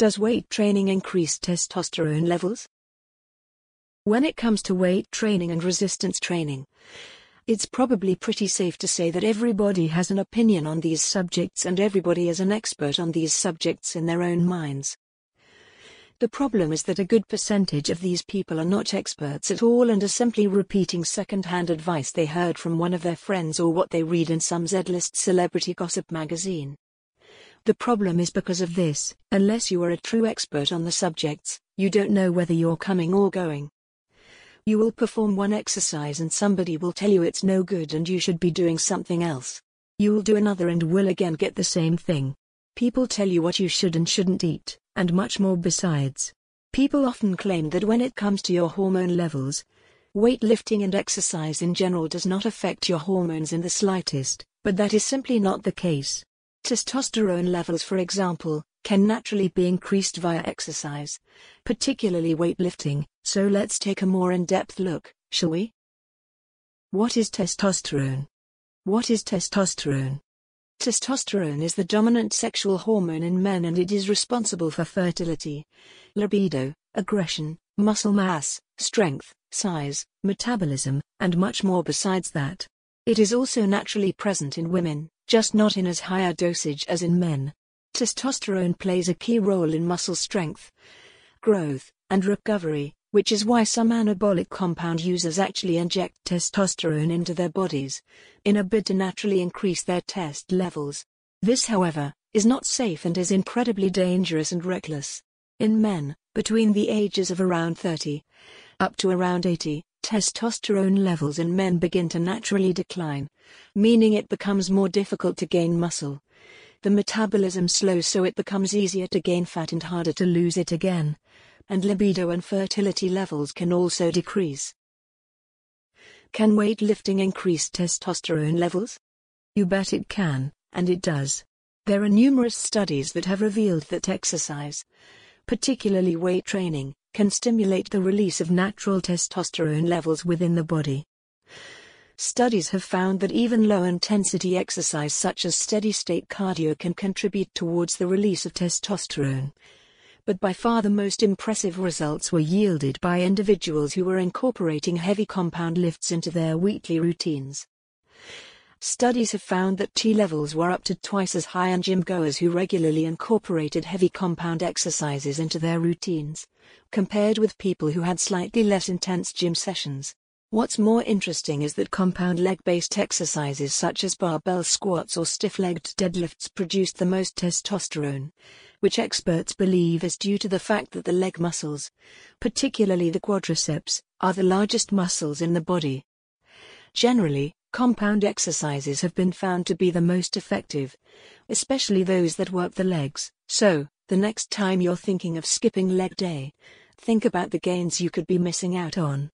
Does weight training increase testosterone levels? When it comes to weight training and resistance training, it's probably pretty safe to say that everybody has an opinion on these subjects and everybody is an expert on these subjects in their own minds. The problem is that a good percentage of these people are not experts at all and are simply repeating second-hand advice they heard from one of their friends or what they read in some Z-list celebrity gossip magazine. The problem is because of this, unless you are a true expert on the subjects, you don't know whether you're coming or going. You will perform one exercise and somebody will tell you it's no good and you should be doing something else. You will do another and will again get the same thing. People tell you what you should and shouldn't eat, and much more besides. People often claim that when it comes to your hormone levels, weightlifting and exercise in general does not affect your hormones in the slightest, but that is simply not the case. Testosterone levels, for example, can naturally be increased via exercise, particularly weightlifting, so let's take a more in depth look, shall we? What is testosterone? What is testosterone? Testosterone is the dominant sexual hormone in men and it is responsible for fertility, libido, aggression, muscle mass, strength, size, metabolism, and much more besides that. It is also naturally present in women, just not in as high a dosage as in men. Testosterone plays a key role in muscle strength, growth, and recovery, which is why some anabolic compound users actually inject testosterone into their bodies, in a bid to naturally increase their test levels. This, however, is not safe and is incredibly dangerous and reckless. In men, between the ages of around 30, up to around 80, testosterone levels in men begin to naturally decline, meaning it becomes more difficult to gain muscle. The metabolism slows so it becomes easier to gain fat and harder to lose it again. And libido and fertility levels can also decrease. Can weightlifting increase testosterone levels? You bet it can, and it does. There are numerous studies that have revealed that exercise, particularly weight training, can stimulate the release of natural testosterone levels within the body. Studies have found that even low intensity exercise such as steady state cardio can contribute towards the release of testosterone. But by far the most impressive results were yielded by individuals who were incorporating heavy compound lifts into their weekly routines. Studies have found that T levels were up to twice as high in gym goers who regularly incorporated heavy compound exercises into their routines, compared with people who had slightly less intense gym sessions. What's more interesting is that compound leg based exercises such as barbell squats or stiff legged deadlifts produced the most testosterone, which experts believe is due to the fact that the leg muscles, particularly the quadriceps, are the largest muscles in the body. Generally, Compound exercises have been found to be the most effective, especially those that work the legs. So, the next time you're thinking of skipping leg day, think about the gains you could be missing out on.